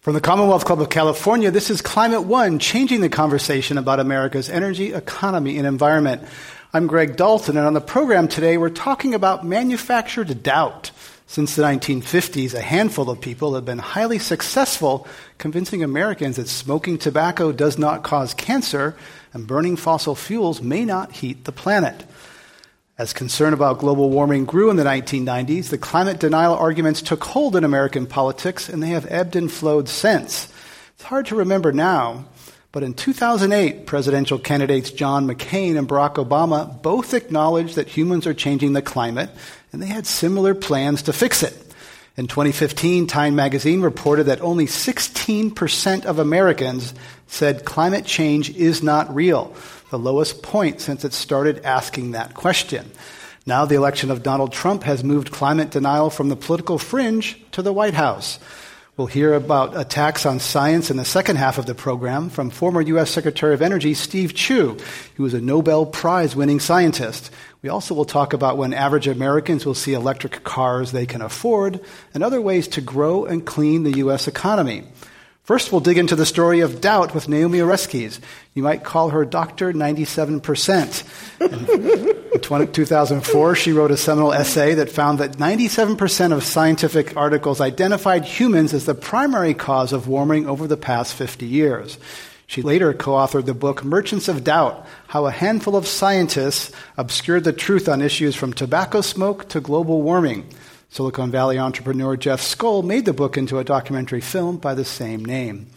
From the Commonwealth Club of California, this is Climate One, changing the conversation about America's energy, economy, and environment. I'm Greg Dalton, and on the program today, we're talking about manufactured doubt. Since the 1950s, a handful of people have been highly successful convincing Americans that smoking tobacco does not cause cancer and burning fossil fuels may not heat the planet. As concern about global warming grew in the 1990s, the climate denial arguments took hold in American politics, and they have ebbed and flowed since. It's hard to remember now, but in 2008, presidential candidates John McCain and Barack Obama both acknowledged that humans are changing the climate, and they had similar plans to fix it. In 2015, Time magazine reported that only 16% of Americans said climate change is not real the lowest point since it started asking that question. Now, the election of Donald Trump has moved climate denial from the political fringe to the White House. We'll hear about attacks on science in the second half of the program from former U.S. Secretary of Energy Steve Chu, who is a Nobel Prize winning scientist. We also will talk about when average Americans will see electric cars they can afford and other ways to grow and clean the U.S. economy. First, we'll dig into the story of doubt with Naomi Oreskes. You might call her Dr. 97%. In 2004, she wrote a seminal essay that found that 97% of scientific articles identified humans as the primary cause of warming over the past 50 years. She later co authored the book Merchants of Doubt How a Handful of Scientists Obscured the Truth on Issues from Tobacco Smoke to Global Warming. Silicon Valley entrepreneur Jeff Skoll made the book into a documentary film by the same name.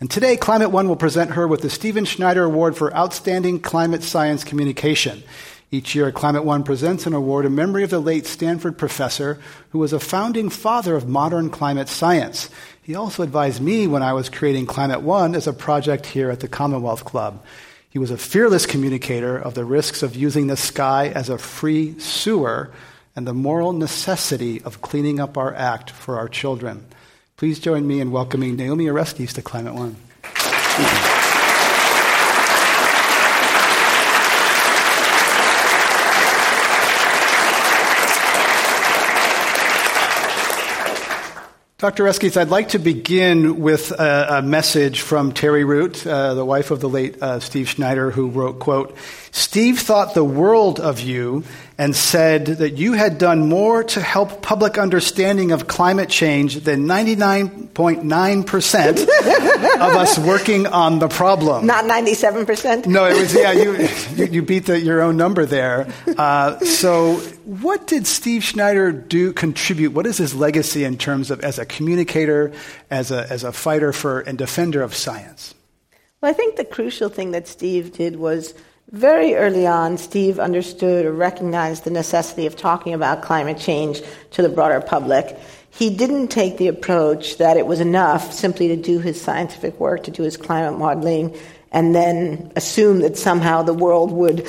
And today, Climate One will present her with the Stephen Schneider Award for Outstanding Climate Science Communication. Each year, Climate One presents an award in memory of the late Stanford professor who was a founding father of modern climate science. He also advised me when I was creating Climate One as a project here at the Commonwealth Club. He was a fearless communicator of the risks of using the sky as a free sewer and the moral necessity of cleaning up our act for our children. Please join me in welcoming Naomi Oreskes to Climate One. Dr. Oreskes, I'd like to begin with a, a message from Terry Root, uh, the wife of the late uh, Steve Schneider, who wrote, quote, Steve thought the world of you and said that you had done more to help public understanding of climate change than 99.9% of us working on the problem. Not 97%? No, it was, yeah, you, you, you beat the, your own number there. Uh, so, what did Steve Schneider do, contribute? What is his legacy in terms of as a communicator, as a, as a fighter for and defender of science? Well, I think the crucial thing that Steve did was very early on, Steve understood or recognized the necessity of talking about climate change to the broader public. He didn't take the approach that it was enough simply to do his scientific work, to do his climate modeling, and then assume that somehow the world would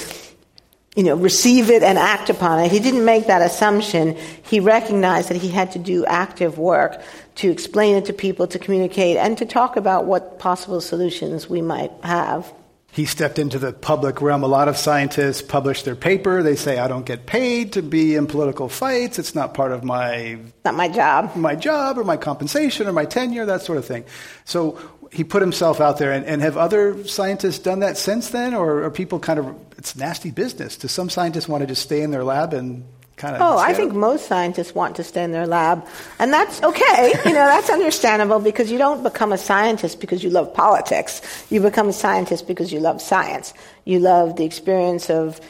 you know, receive it and act upon it. He didn't make that assumption. He recognized that he had to do active work to explain it to people, to communicate, and to talk about what possible solutions we might have. He stepped into the public realm. A lot of scientists publish their paper. They say, I don't get paid to be in political fights. It's not part of my not my job. My job or my compensation or my tenure, that sort of thing. So he put himself out there. And, and have other scientists done that since then? Or are people kind of, it's nasty business? Do some scientists want to just stay in their lab and kind of. Oh, I think most scientists want to stay in their lab, and that's okay. you know, that's understandable because you don't become a scientist because you love politics. You become a scientist because you love science. You love the experience of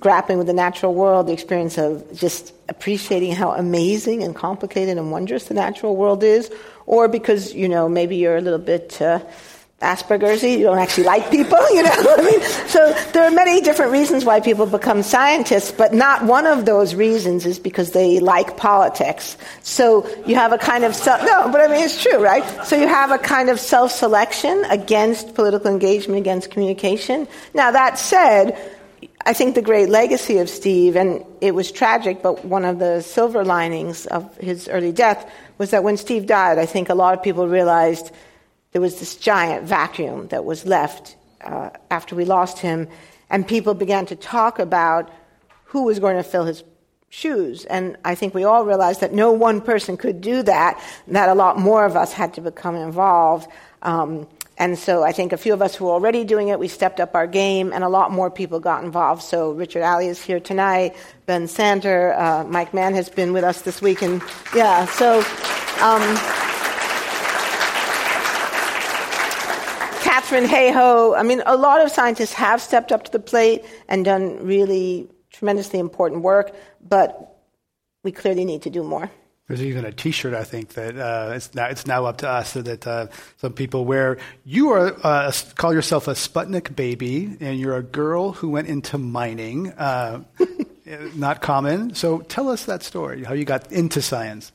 grappling with the natural world, the experience of just appreciating how amazing and complicated and wondrous the natural world is, or because you know maybe you're a little bit. Uh, Asperger's, you don't actually like people, you know. What I mean, so there are many different reasons why people become scientists, but not one of those reasons is because they like politics. So you have a kind of self, no, but I mean it's true, right? So you have a kind of self-selection against political engagement, against communication. Now that said, I think the great legacy of Steve, and it was tragic, but one of the silver linings of his early death was that when Steve died, I think a lot of people realized there was this giant vacuum that was left uh, after we lost him, and people began to talk about who was going to fill his shoes. And I think we all realized that no one person could do that, that a lot more of us had to become involved. Um, and so I think a few of us who were already doing it, we stepped up our game, and a lot more people got involved. So Richard Alley is here tonight, Ben Santer, uh, Mike Mann has been with us this week, and yeah, so. Um, Katharine Hayhoe. I mean, a lot of scientists have stepped up to the plate and done really tremendously important work, but we clearly need to do more. There's even a T-shirt, I think, that uh, it's, now, it's now up to us, so that uh, some people wear. You are uh, call yourself a Sputnik baby, and you're a girl who went into mining. Uh, not common. So tell us that story. How you got into science.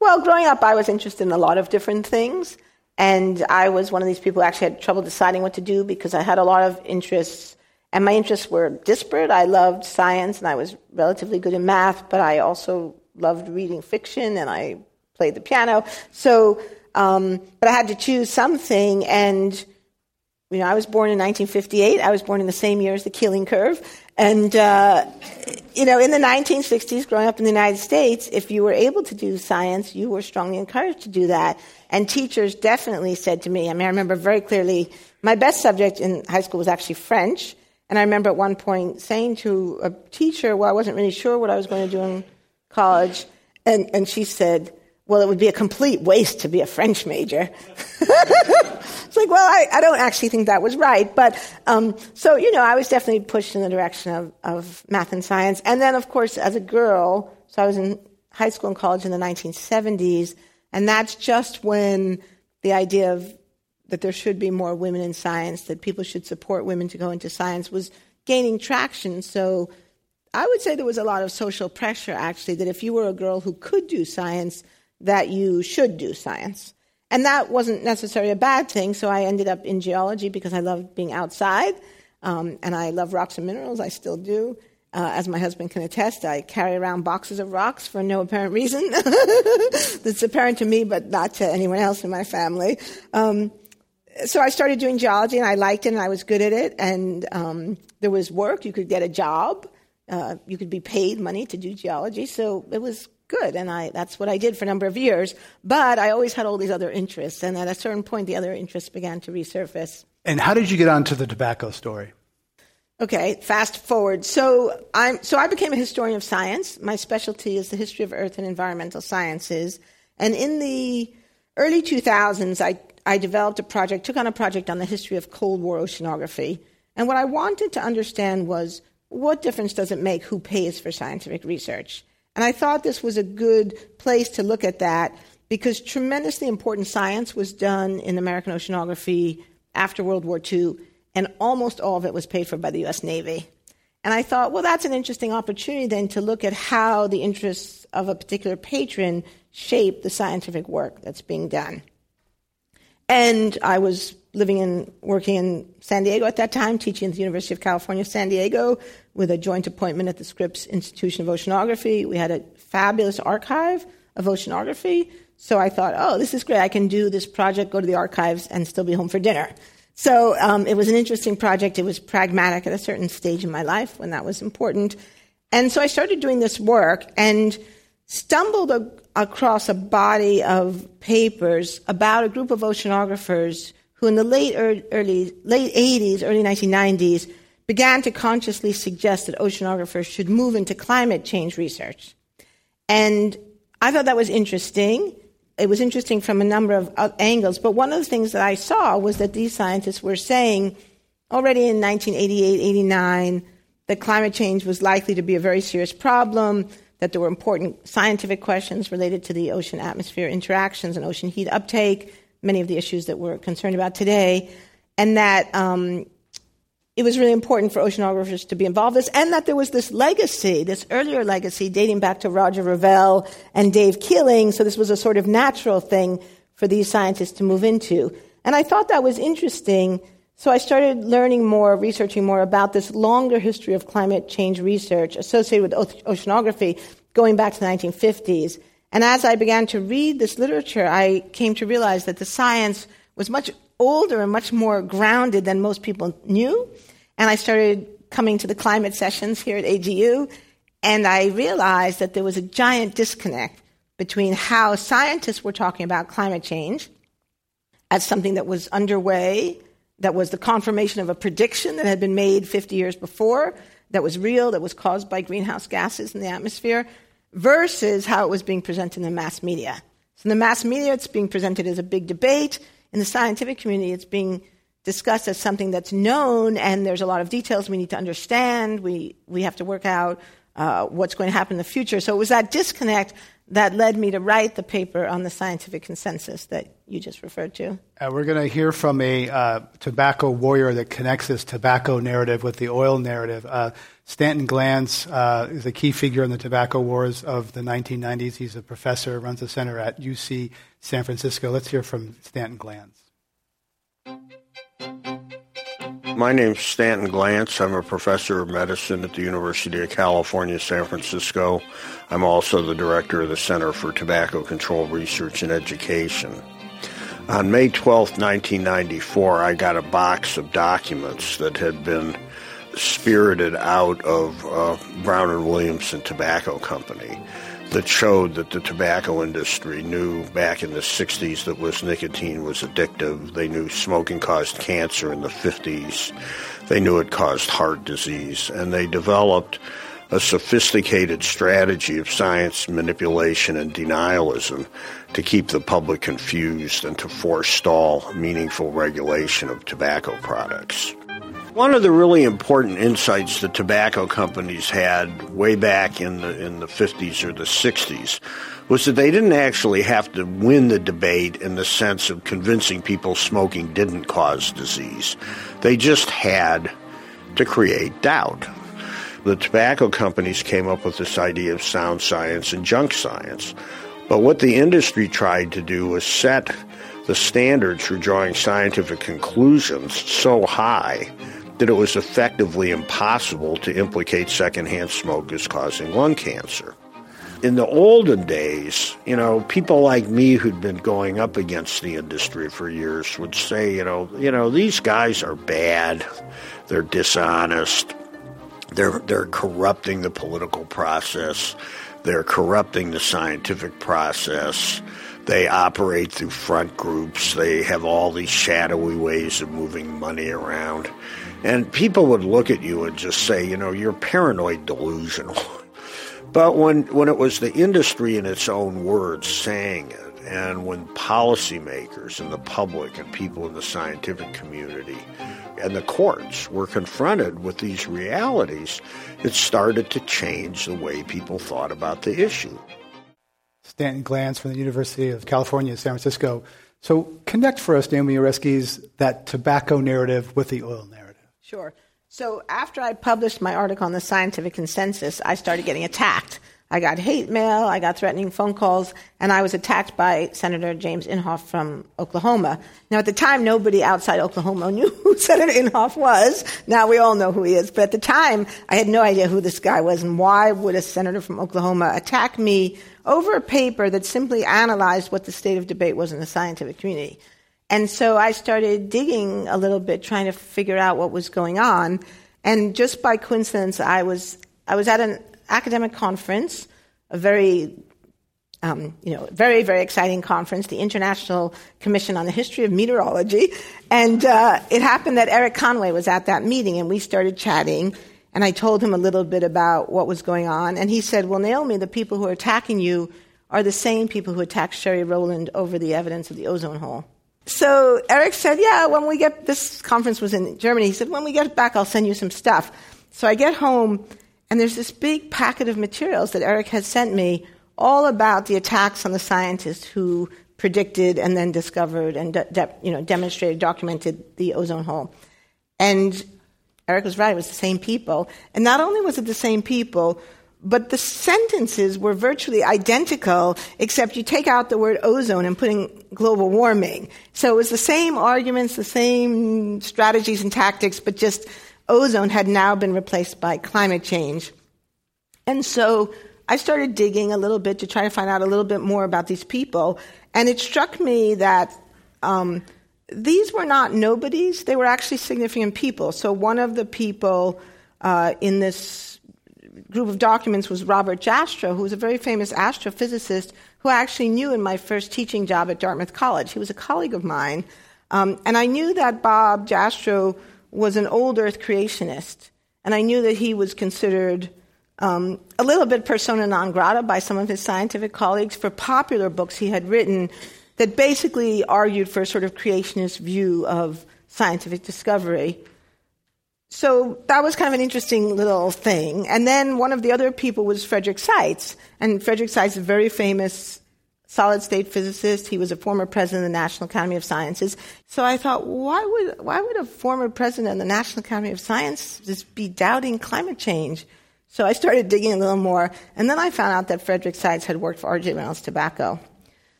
Well, growing up, I was interested in a lot of different things. And I was one of these people who actually had trouble deciding what to do because I had a lot of interests, and my interests were disparate. I loved science and I was relatively good in math, but I also loved reading fiction and I played the piano. So, um, but I had to choose something, and you know, I was born in 1958. I was born in the same year as the Keeling Curve, and uh, you know, in the 1960s, growing up in the United States, if you were able to do science, you were strongly encouraged to do that. And teachers definitely said to me, I mean, I remember very clearly, my best subject in high school was actually French. And I remember at one point saying to a teacher, well, I wasn't really sure what I was going to do in college. And, and she said, well, it would be a complete waste to be a French major. it's like, well, I, I, don't actually think that was right. But um, so, you know, I was definitely pushed in the direction of, of math and science. And then, of course, as a girl, so I was in high school and college in the 1970s. And that's just when the idea of that there should be more women in science, that people should support women to go into science was gaining traction. So I would say there was a lot of social pressure, actually, that if you were a girl who could do science, that you should do science. And that wasn't necessarily a bad thing, so I ended up in geology because I loved being outside, um, and I love rocks and minerals, I still do. Uh, as my husband can attest, I carry around boxes of rocks for no apparent reason. That's apparent to me, but not to anyone else in my family. Um, so I started doing geology, and I liked it, and I was good at it. And um, there was work; you could get a job, uh, you could be paid money to do geology. So it was good, and I that's what I did for a number of years. But I always had all these other interests, and at a certain point, the other interests began to resurface. And how did you get onto the tobacco story? Okay, fast forward. So I'm so I became a historian of science. My specialty is the history of earth and environmental sciences. And in the early 2000s, I I developed a project, took on a project on the history of Cold War oceanography. And what I wanted to understand was what difference does it make who pays for scientific research? And I thought this was a good place to look at that because tremendously important science was done in American oceanography after World War II and almost all of it was paid for by the US Navy. And I thought, well, that's an interesting opportunity then to look at how the interests of a particular patron shape the scientific work that's being done. And I was living and working in San Diego at that time, teaching at the University of California, San Diego, with a joint appointment at the Scripps Institution of Oceanography. We had a fabulous archive of oceanography. So I thought, oh, this is great. I can do this project, go to the archives, and still be home for dinner. So um, it was an interesting project. It was pragmatic at a certain stage in my life when that was important. And so I started doing this work and stumbled a- across a body of papers about a group of oceanographers who, in the late early late 80s, early 1990s, began to consciously suggest that oceanographers should move into climate change research. And I thought that was interesting. It was interesting from a number of angles, but one of the things that I saw was that these scientists were saying already in 1988, 89, that climate change was likely to be a very serious problem, that there were important scientific questions related to the ocean atmosphere interactions and ocean heat uptake, many of the issues that we're concerned about today, and that um, it was really important for oceanographers to be involved in this, and that there was this legacy, this earlier legacy dating back to Roger Revelle and Dave Keeling. So this was a sort of natural thing for these scientists to move into. And I thought that was interesting. So I started learning more, researching more about this longer history of climate change research associated with oceanography going back to the 1950s. And as I began to read this literature, I came to realize that the science was much older and much more grounded than most people knew. And I started coming to the climate sessions here at AGU, and I realized that there was a giant disconnect between how scientists were talking about climate change as something that was underway, that was the confirmation of a prediction that had been made 50 years before, that was real, that was caused by greenhouse gases in the atmosphere, versus how it was being presented in the mass media. So in the mass media, it's being presented as a big debate. In the scientific community, it's being discussed as something that's known, and there's a lot of details we need to understand. We, we have to work out uh, what's going to happen in the future. So it was that disconnect that led me to write the paper on the scientific consensus that you just referred to. Uh, we're going to hear from a uh, tobacco warrior that connects this tobacco narrative with the oil narrative. Stanton Glantz uh, is a key figure in the tobacco wars of the 1990s. He's a professor, runs a center at UC San Francisco. Let's hear from Stanton Glantz. My name's Stanton Glantz. I'm a professor of medicine at the University of California, San Francisco. I'm also the director of the Center for Tobacco Control Research and Education. On May 12, 1994, I got a box of documents that had been spirited out of uh, Brown and Williamson Tobacco Company that showed that the tobacco industry knew back in the 60s that was nicotine was addictive. They knew smoking caused cancer in the 50s. They knew it caused heart disease. And they developed a sophisticated strategy of science manipulation and denialism to keep the public confused and to forestall meaningful regulation of tobacco products. One of the really important insights the tobacco companies had way back in the in the 50s or the 60s was that they didn't actually have to win the debate in the sense of convincing people smoking didn't cause disease. They just had to create doubt. The tobacco companies came up with this idea of sound science and junk science. But what the industry tried to do was set the standards for drawing scientific conclusions so high that it was effectively impossible to implicate secondhand smoke as causing lung cancer. In the olden days, you know, people like me who'd been going up against the industry for years would say, you know, you know, these guys are bad, they're dishonest, they're they're corrupting the political process, they're corrupting the scientific process. They operate through front groups. They have all these shadowy ways of moving money around. And people would look at you and just say, you know, you're paranoid delusional. but when, when it was the industry in its own words saying it, and when policymakers and the public and people in the scientific community and the courts were confronted with these realities, it started to change the way people thought about the issue. Stanton Glantz from the University of California, San Francisco. So connect for us, Naomi Oreskes, that tobacco narrative with the oil narrative. Sure. So after I published my article on the scientific consensus, I started getting attacked I got hate mail, I got threatening phone calls, and I was attacked by Senator James Inhofe from Oklahoma. Now, at the time, nobody outside Oklahoma knew who Senator Inhofe was. Now we all know who he is. But at the time, I had no idea who this guy was and why would a senator from Oklahoma attack me over a paper that simply analyzed what the state of debate was in the scientific community. And so I started digging a little bit, trying to figure out what was going on. And just by coincidence, I was I was at an academic conference, a very um, you know, very, very exciting conference, the International Commission on the History of Meteorology. And uh, it happened that Eric Conway was at that meeting, and we started chatting. And I told him a little bit about what was going on. And he said, Well, Naomi, the people who are attacking you are the same people who attacked Sherry Rowland over the evidence of the ozone hole. So Eric said, Yeah, when we get this conference was in Germany, he said, When we get back, I'll send you some stuff. So I get home and there's this big packet of materials that Eric had sent me all about the attacks on the scientists who predicted and then discovered and de- de- you know, demonstrated, documented the ozone hole. And Eric was right, it was the same people. And not only was it the same people, but the sentences were virtually identical, except you take out the word ozone and put in global warming. So it was the same arguments, the same strategies and tactics, but just ozone had now been replaced by climate change. And so I started digging a little bit to try to find out a little bit more about these people. And it struck me that um, these were not nobodies, they were actually significant people. So one of the people uh, in this group of documents was Robert Jastrow, who was a very famous astrophysicist who I actually knew in my first teaching job at Dartmouth College. He was a colleague of mine. Um, and I knew that Bob Jastrow was an old earth creationist, and I knew that he was considered um, a little bit persona non grata by some of his scientific colleagues for popular books he had written that basically argued for a sort of creationist view of scientific discovery. So that was kind of an interesting little thing. And then one of the other people was Frederick Seitz. And Frederick Seitz is a very famous solid state physicist. He was a former president of the National Academy of Sciences. So I thought, why would, why would a former president of the National Academy of Sciences be doubting climate change? So I started digging a little more, and then I found out that Frederick Seitz had worked for R.J. Reynolds Tobacco.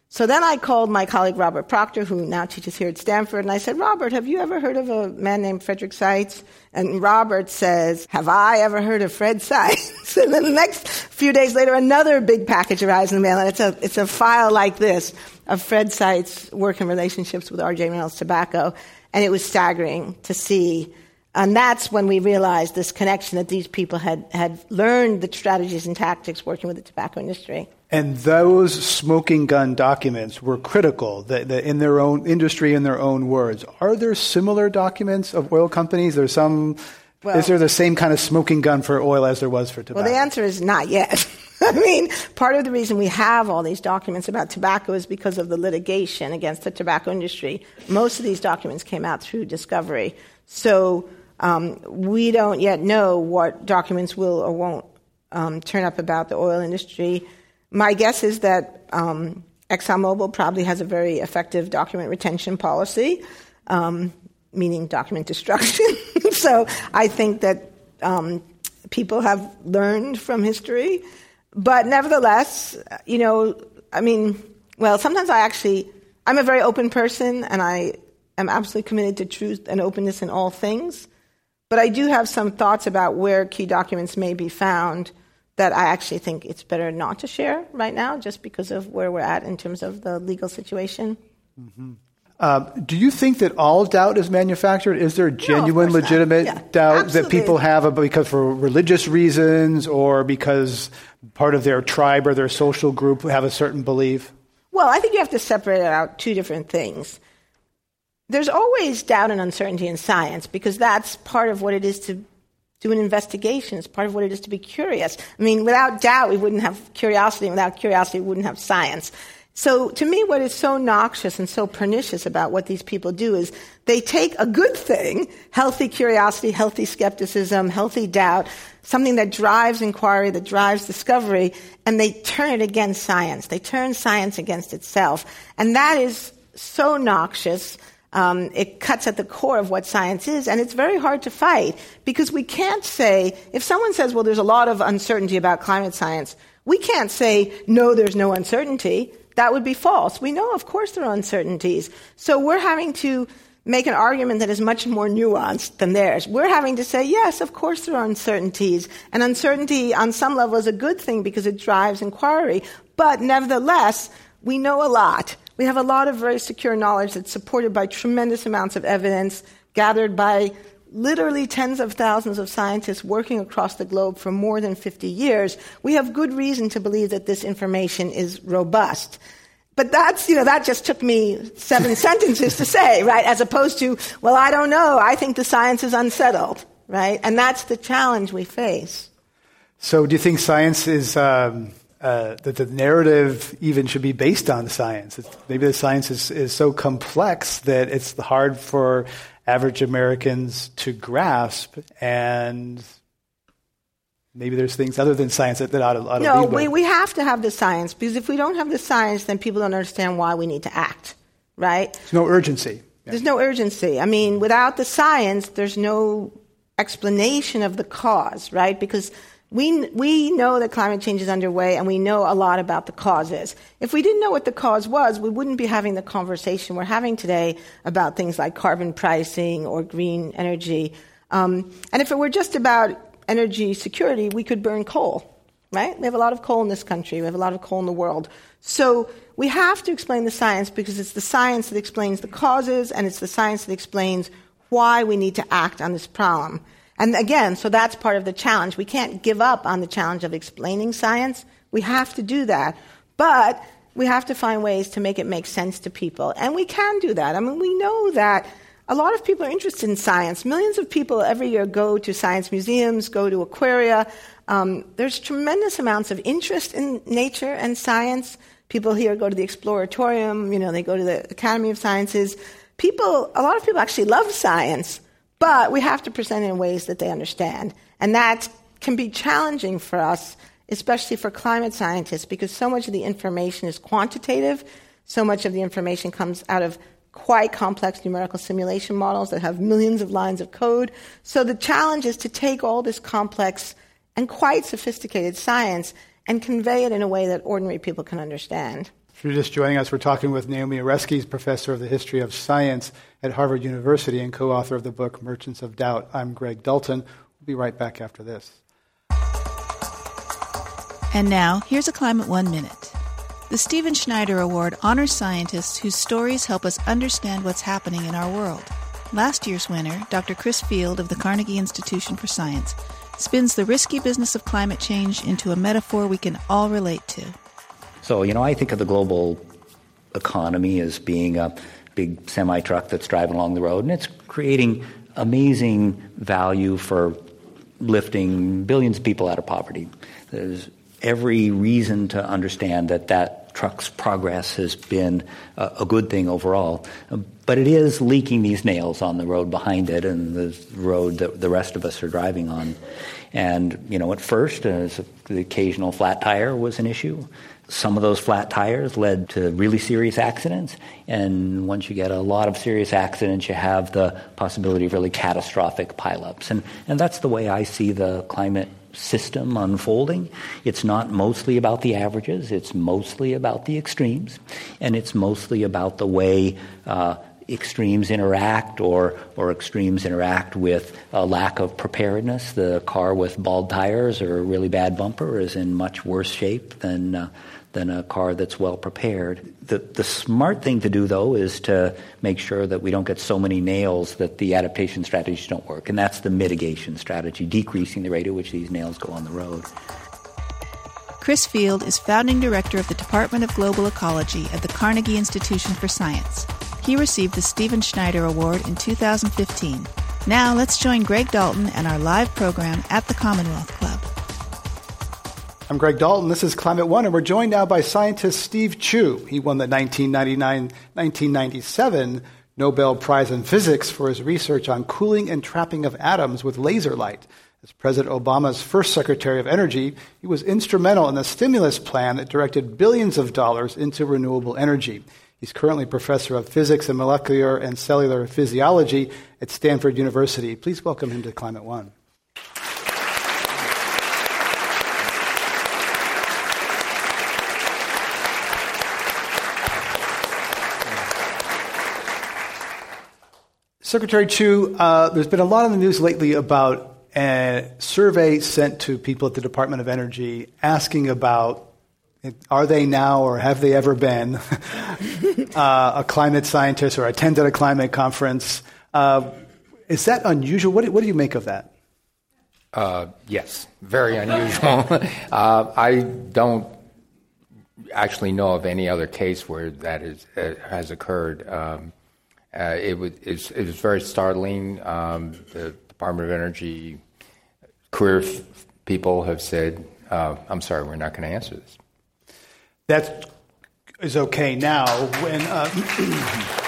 So then I called my colleague Robert Proctor, who now teaches here at Stanford, and I said, Robert, have you ever heard of a man named Frederick Seitz? And Robert says, Have I ever heard of Fred Seitz? and then the next few days later, another big package arrives in the mail, and it's a, it's a file like this of Fred Seitz' work and relationships with R.J. Reynolds Tobacco. And it was staggering to see and that's when we realized this connection that these people had, had learned the strategies and tactics working with the tobacco industry. And those smoking gun documents were critical the, the, in their own industry, in their own words. Are there similar documents of oil companies? There's some. Well, is there the same kind of smoking gun for oil as there was for tobacco? Well, the answer is not yet. I mean, part of the reason we have all these documents about tobacco is because of the litigation against the tobacco industry. Most of these documents came out through discovery. So um, we don't yet know what documents will or won't um, turn up about the oil industry. My guess is that um, ExxonMobil probably has a very effective document retention policy, um, meaning document destruction. so I think that um, people have learned from history. But nevertheless, you know, I mean, well, sometimes I actually, I'm a very open person and I am absolutely committed to truth and openness in all things. But I do have some thoughts about where key documents may be found that I actually think it's better not to share right now, just because of where we're at in terms of the legal situation. Mm-hmm. Uh, do you think that all doubt is manufactured? Is there genuine, no, legitimate yeah, doubt absolutely. that people have because for religious reasons or because part of their tribe or their social group have a certain belief? Well, I think you have to separate out two different things there's always doubt and uncertainty in science because that's part of what it is to do an investigation. It's part of what it is to be curious. I mean, without doubt, we wouldn't have curiosity, without curiosity, we wouldn't have science. So, to me, what is so noxious and so pernicious about what these people do is they take a good thing, healthy curiosity, healthy skepticism, healthy doubt, something that drives inquiry, that drives discovery, and they turn it against science. They turn science against itself. And that is so noxious um, it cuts at the core of what science is, and it's very hard to fight because we can't say, if someone says, well, there's a lot of uncertainty about climate science, We can't say, no, there's no uncertainty. That would be false. We know, of course, there are uncertainties. So we're having to make an argument that is much more nuanced than theirs. We're having to say, yes, of course there are uncertainties. And uncertainty on some level is a good thing because it drives inquiry. But nevertheless, we know a lot. We have a lot of very secure knowledge that's supported by tremendous amounts of evidence gathered by literally tens of thousands of scientists working across the globe for more than 50 years. We have good reason to believe that this information is robust. But that's, you know, that just took me seven sentences to say, right? As opposed to, well, I don't know. I think the science is unsettled, right? And that's the challenge we face. So, do you think science is, um, uh, that the narrative even should be based on science? It's, maybe the science is, is so complex that it's hard for average Americans to grasp, and maybe there's things other than science that, that ought to, ought to no, we, we have to have the science because if we don't have the science, then people don't understand why we need to act, right? There's no urgency. Yeah. There's no urgency. I mean, without the science, there's no explanation of the cause, right? Because we, we know that climate change is underway and we know a lot about the causes. If we didn't know what the cause was, we wouldn't be having the conversation we're having today about things like carbon pricing or green energy. Um, and if it were just about energy security, we could burn coal, right? We have a lot of coal in this country, we have a lot of coal in the world. So we have to explain the science because it's the science that explains the causes and it's the science that explains why we need to act on this problem. And again, so that's part of the challenge. We can't give up on the challenge of explaining science. We have to do that. But we have to find ways to make it make sense to people. And we can do that. I mean, we know that a lot of people are interested in science. Millions of people every year go to science museums, go to aquaria. Um, there's tremendous amounts of interest in nature and science. People here go to the Exploratorium, you know, they go to the Academy of Sciences. People, a lot of people actually love science, but we have to present in ways that they understand. And that can be challenging for us, especially for climate scientists, because so much of the information is quantitative. So much of the information comes out of quite complex numerical simulation models that have millions of lines of code. So the challenge is to take all this complex and quite sophisticated science and convey it in a way that ordinary people can understand. If you're just joining us, we're talking with Naomi Oreskes, professor of the history of science at Harvard University and co author of the book Merchants of Doubt. I'm Greg Dalton. We'll be right back after this. And now, here's a Climate One Minute. The Stephen Schneider Award honors scientists whose stories help us understand what's happening in our world. Last year's winner, Dr. Chris Field of the Carnegie Institution for Science, spins the risky business of climate change into a metaphor we can all relate to. So, you know, I think of the global economy as being a big semi truck that's driving along the road, and it's creating amazing value for lifting billions of people out of poverty. There's every reason to understand that that truck's progress has been a, a good thing overall. But it is leaking these nails on the road behind it and the road that the rest of us are driving on. And, you know, at first, the occasional flat tire was an issue. Some of those flat tires led to really serious accidents. And once you get a lot of serious accidents, you have the possibility of really catastrophic pileups. And, and that's the way I see the climate system unfolding. It's not mostly about the averages, it's mostly about the extremes, and it's mostly about the way uh, extremes interact or, or extremes interact with a lack of preparedness. The car with bald tires or a really bad bumper is in much worse shape than. Uh, than a car that's well prepared. The, the smart thing to do, though, is to make sure that we don't get so many nails that the adaptation strategies don't work. And that's the mitigation strategy, decreasing the rate at which these nails go on the road. Chris Field is founding director of the Department of Global Ecology at the Carnegie Institution for Science. He received the Stephen Schneider Award in 2015. Now let's join Greg Dalton and our live program at the Commonwealth Club. I'm Greg Dalton. This is Climate One, and we're joined now by scientist Steve Chu. He won the 1999 1997 Nobel Prize in Physics for his research on cooling and trapping of atoms with laser light. As President Obama's first Secretary of Energy, he was instrumental in the stimulus plan that directed billions of dollars into renewable energy. He's currently professor of physics and molecular and cellular physiology at Stanford University. Please welcome him to Climate One. Secretary Chu, uh, there's been a lot in the news lately about a survey sent to people at the Department of Energy asking about are they now or have they ever been uh, a climate scientist or attended a climate conference? Uh, is that unusual? What do, what do, you make of that? Uh, yes, very unusual. Uh, I don't actually know of any other case where that is, uh, has occurred. Um, it, was, it, was very startling. Um, the Department of Energy career people have said, uh, I'm sorry, we're not going to answer this. That is okay now. When. Uh,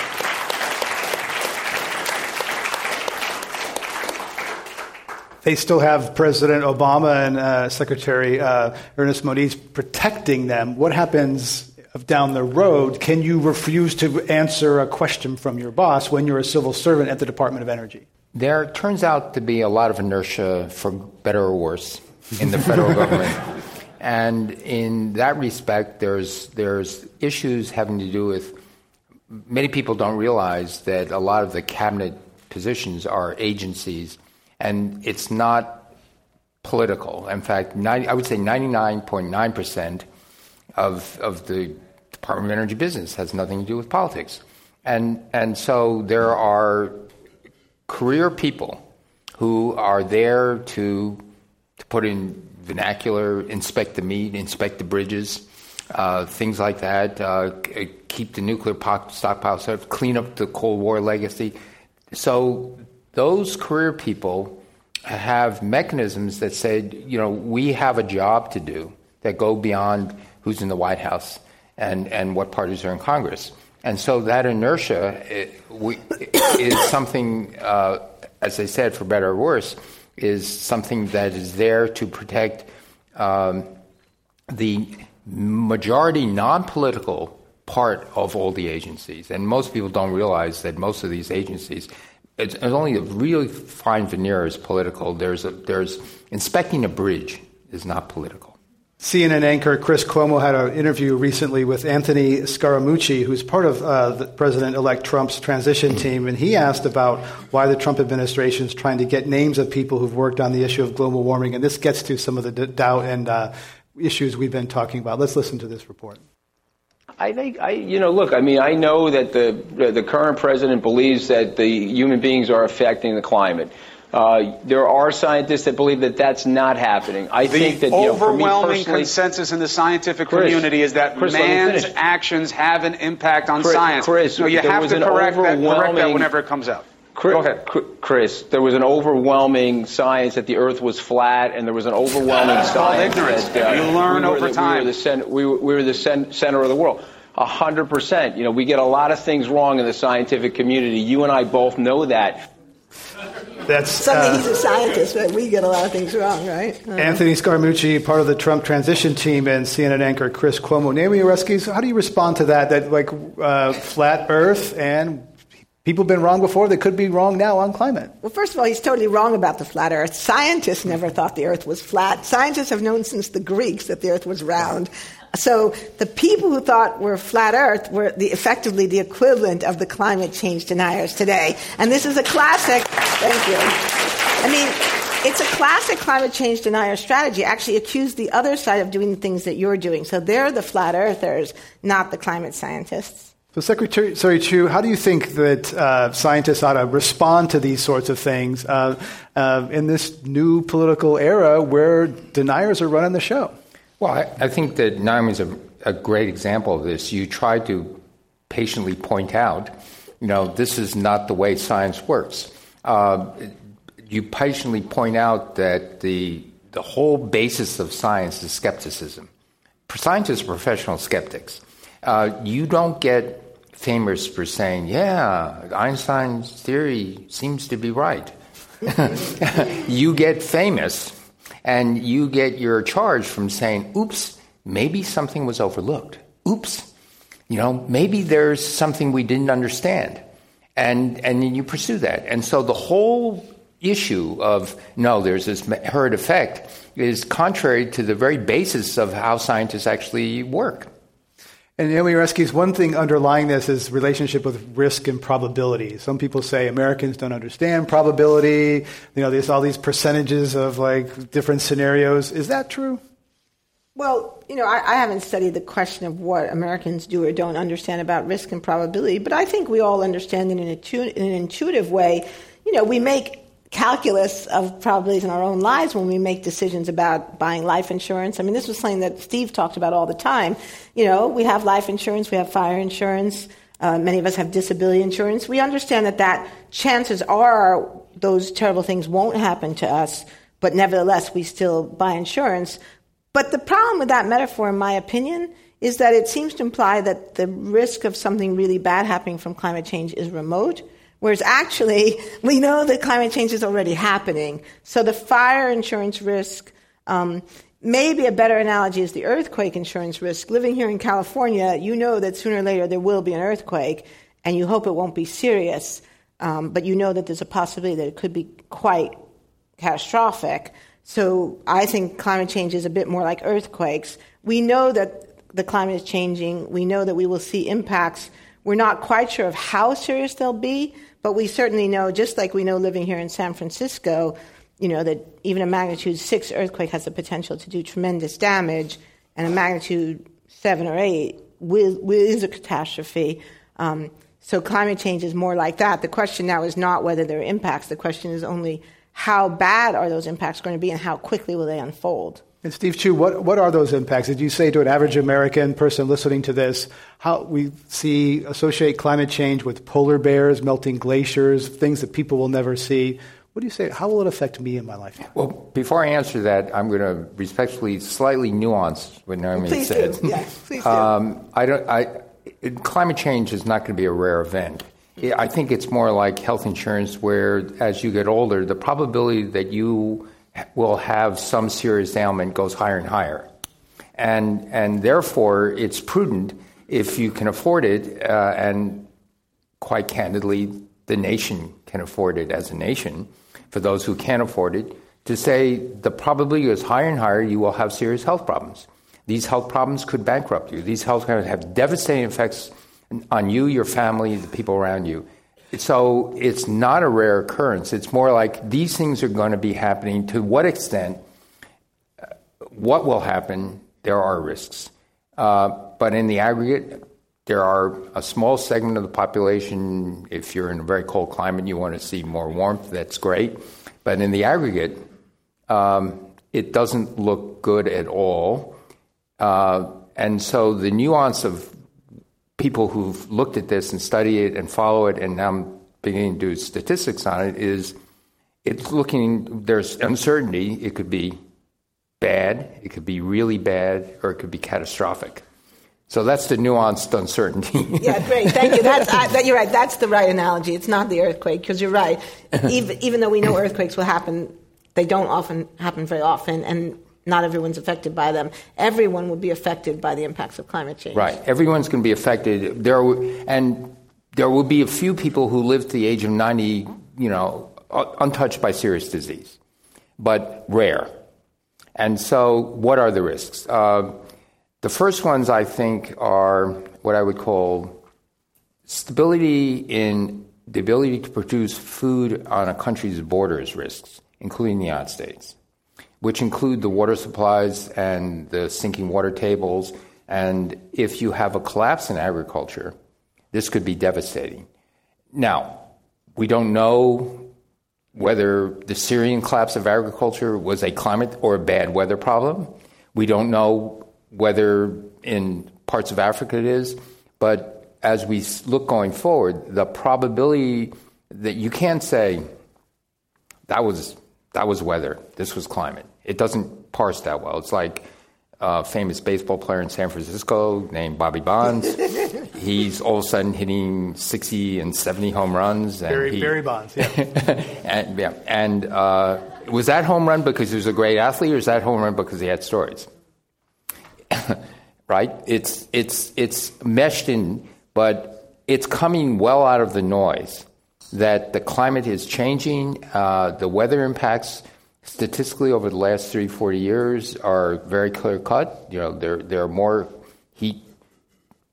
they still have President Obama and uh, Secretary uh, Ernest Moniz protecting them. What happens down the road, can you refuse to answer a question from your boss when you're a civil servant at the Department of Energy? There turns out to be a lot of inertia, for better or worse, in the federal government. And in that respect, there's, there's issues having to do with many people don't realize that a lot of the cabinet positions are agencies, and it's not political. In fact, 90, I would say 99.9% of, of the Department of Energy business has nothing to do with politics. And, and so there are career people who are there to, to put in vernacular, inspect the meat, inspect the bridges, uh, things like that, uh, keep the nuclear stockpile safe, clean up the Cold War legacy. So those career people have mechanisms that say, you know, we have a job to do that go beyond who's in the White House and, and what parties are in Congress. And so that inertia it, we, is something, uh, as I said, for better or worse, is something that is there to protect um, the majority non political part of all the agencies. And most people don't realize that most of these agencies, it's, it's only a really fine veneer is political. There's, a, there's inspecting a bridge is not political. CNN anchor Chris Cuomo had an interview recently with Anthony Scaramucci, who's part of uh, President elect Trump's transition team, and he asked about why the Trump administration is trying to get names of people who've worked on the issue of global warming. And this gets to some of the d- doubt and uh, issues we've been talking about. Let's listen to this report. I think I, you know, look. I mean, I know that the the current president believes that the human beings are affecting the climate. Uh, there are scientists that believe that that's not happening. I the think that you know, overwhelming consensus in the scientific Chris, community is that Chris, man's actions have an impact on Chris, science. Chris, no, you have to correct that, correct that whenever it comes out. Chris, Go ahead. Chris, there was an overwhelming science that the Earth was flat, and there was an overwhelming science ignorance. that uh, you learn we over the, time. We were the, cent- we were, we were the cent- center of the world. A hundred percent. You know, we get a lot of things wrong in the scientific community. You and I both know that. That's something. Uh, he's a scientist, but we get a lot of things wrong, right? Uh, Anthony Scaramucci, part of the Trump transition team, and CNN anchor Chris Cuomo. Naomi Oreskes, how do you respond to that? That like uh, flat Earth and people have been wrong before; they could be wrong now on climate. Well, first of all, he's totally wrong about the flat Earth. Scientists never thought the Earth was flat. Scientists have known since the Greeks that the Earth was round. So the people who thought were flat Earth were the, effectively the equivalent of the climate change deniers today. And this is a classic. Thank you. I mean, it's a classic climate change denier strategy. Actually, accuse the other side of doing the things that you're doing. So they're the flat earthers, not the climate scientists. So, Secretary sorry, Chu, how do you think that uh, scientists ought to respond to these sorts of things uh, uh, in this new political era where deniers are running the show? Well, I, I think that Naomi is a, a great example of this. You try to patiently point out, you know, this is not the way science works. Uh, you patiently point out that the the whole basis of science is skepticism. Scientists are professional skeptics. Uh, you don't get famous for saying, "Yeah, Einstein's theory seems to be right." you get famous and you get your charge from saying, oops, maybe something was overlooked. Oops, you know, maybe there's something we didn't understand. And, and then you pursue that. And so the whole issue of, no, there's this herd effect is contrary to the very basis of how scientists actually work. And Naomi Oreskes, one thing underlying this is relationship with risk and probability. Some people say Americans don't understand probability. You know, there's all these percentages of like different scenarios. Is that true? Well, you know, I, I, haven't studied the question of what Americans do or don't understand about risk and probability, but I think we all understand in an, in an intuitive way. You know, we make calculus of probabilities in our own lives when we make decisions about buying life insurance. I mean, this was something that Steve talked about all the time. You know, we have life insurance, we have fire insurance, uh, many of us have disability insurance. We understand that that chances are those terrible things won't happen to us, but nevertheless, we still buy insurance. But the problem with that metaphor, in my opinion, is that it seems to imply that the risk of something really bad happening from climate change is remote Whereas actually, we know that climate change is already happening. So the fire insurance risk, um, maybe a better analogy is the earthquake insurance risk. Living here in California, you know that sooner or later there will be an earthquake, and you hope it won't be serious, um, but you know that there's a possibility that it could be quite catastrophic. So I think climate change is a bit more like earthquakes. We know that the climate is changing. We know that we will see impacts. We're not quite sure of how serious they'll be, but we certainly know, just like we know living here in San Francisco, you know, that even a magnitude six earthquake has the potential to do tremendous damage, and a magnitude seven or eight is a catastrophe. Um, so climate change is more like that. The question now is not whether there are impacts. The question is only how bad are those impacts going to be and how quickly will they unfold. And Steve Chu, what, what are those impacts? Did you say to an average American person listening to this, how we see associate climate change with polar bears, melting glaciers, things that people will never see? What do you say? How will it affect me in my life? Well, before I answer that, I'm going to respectfully, slightly nuance what Naomi please said. Do. Yes, please do. Um, I don't. I, it, climate change is not going to be a rare event. I think it's more like health insurance, where as you get older, the probability that you will have some serious ailment goes higher and higher. And, and therefore, it's prudent if you can afford it, uh, and quite candidly, the nation can afford it as a nation, for those who can't afford it, to say the probability is higher and higher you will have serious health problems. These health problems could bankrupt you. These health problems have devastating effects on you, your family, the people around you. So it's not a rare occurrence. It's more like these things are going to be happening. To what extent? What will happen? There are risks. Uh, but in the aggregate, there are a small segment of the population. If you're in a very cold climate, you want to see more warmth. That's great. But in the aggregate, um, it doesn't look good at all. Uh, and so the nuance of people who've looked at this and studied it and follow it, and now I'm beginning to do statistics on it, is it's looking, there's uncertainty. It could be bad, it could be really bad, or it could be catastrophic. So that's the nuanced uncertainty. yeah, great. Thank you. That's, I, that, you're right. That's the right analogy. It's not the earthquake, because you're right. Even, even though we know earthquakes will happen, they don't often happen very often. And not everyone's affected by them. Everyone will be affected by the impacts of climate change. Right. Everyone's going to be affected. There and there will be a few people who live to the age of 90, you know, untouched by serious disease, but rare. And so, what are the risks? Uh, the first ones, I think, are what I would call stability in the ability to produce food on a country's borders risks, including the United States which include the water supplies and the sinking water tables. And if you have a collapse in agriculture, this could be devastating. Now, we don't know whether the Syrian collapse of agriculture was a climate or a bad weather problem. We don't know whether in parts of Africa it is. But as we look going forward, the probability that you can't say that was that was weather. This was climate. It doesn't parse that well. It's like a famous baseball player in San Francisco named Bobby Bonds. He's all of a sudden hitting 60 and 70 home runs. And Barry, he, Barry Bonds, yeah. and yeah, and uh, was that home run because he was a great athlete, or is that home run because he had stories? right? It's it's it's meshed in, but it's coming well out of the noise that the climate is changing. Uh, the weather impacts statistically over the last 30, 40 years are very clear cut. You know, there, there are more heat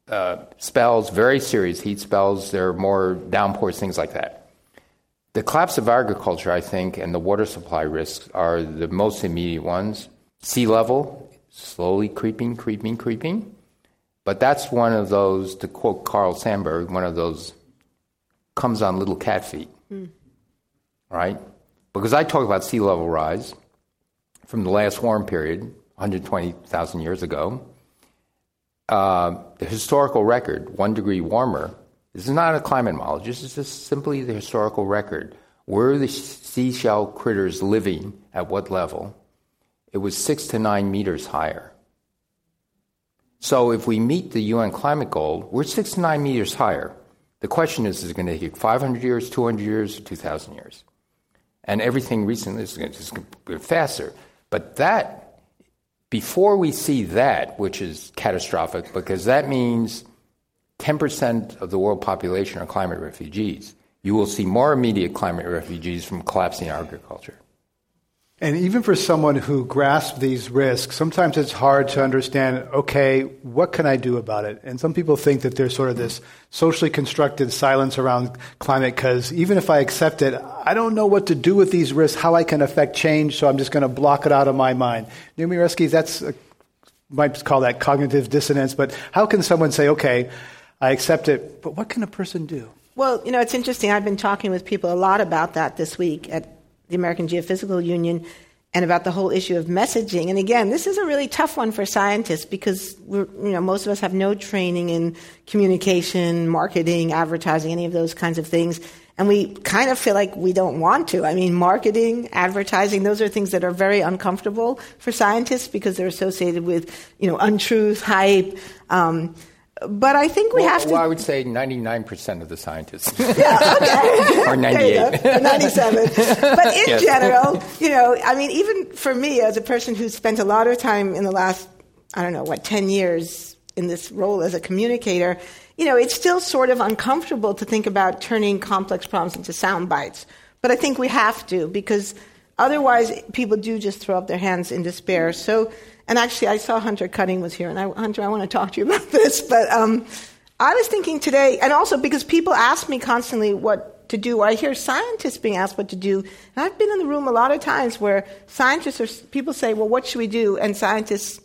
uh, spells, very serious heat spells. There are more downpours, things like that. The collapse of agriculture, I think, and the water supply risks are the most immediate ones. Sea level slowly creeping, creeping, creeping. But that's one of those, to quote Carl Sandburg, one of those comes on little cat feet. Mm. Right? Because I talk about sea level rise from the last warm period, 120,000 years ago. Uh, the historical record, one degree warmer, this is not a climate model, this is just simply the historical record. Were the seashell critters living at what level? It was six to nine meters higher. So if we meet the UN climate goal, we're six to nine meters higher. The question is, is it going to take 500 years, 200 years, or 2,000 years? And everything recently is going to go faster. But that before we see that, which is catastrophic, because that means 10% of the world population are climate refugees, you will see more immediate climate refugees from collapsing agriculture. And even for someone who grasps these risks, sometimes it's hard to understand, okay, what can I do about it? And some people think that there's sort of this socially constructed silence around climate because even if I accept it, I don't know what to do with these risks, how I can affect change, so I'm just going to block it out of my mind. Naomi Oreskes, that's, a, might call that cognitive dissonance, but how can someone say, okay, I accept it, but what can a person do? Well, you know, it's interesting. I've been talking with people a lot about that this week at the American Geophysical Union and about the whole issue of messaging. And again, this is a really tough one for scientists because you know, most of us have no training in communication, marketing, advertising, any of those kinds of things. And we kind of feel like we don't want to. I mean, marketing, advertising, those are things that are very uncomfortable for scientists because they're associated with, you know, untruth, hype. Um, but I think we well, have to. Well, I would say 99% of the scientists. yeah, okay. or 98. 97. But in yes. general, you know, I mean, even for me as a person who's spent a lot of time in the last, I don't know, what, 10 years in this role as a communicator, you know, it's still sort of uncomfortable to think about turning complex problems into sound bites. But I think we have to because otherwise people do just throw up their hands in despair. So, and actually, I saw Hunter Cutting was here, and I, Hunter, I want to talk to you about this. But um, I was thinking today, and also because people ask me constantly what to do. or I hear scientists being asked what to do, and I've been in the room a lot of times where scientists or people say, "Well, what should we do?" and scientists